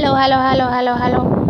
hello, hello, hello, hello, hello.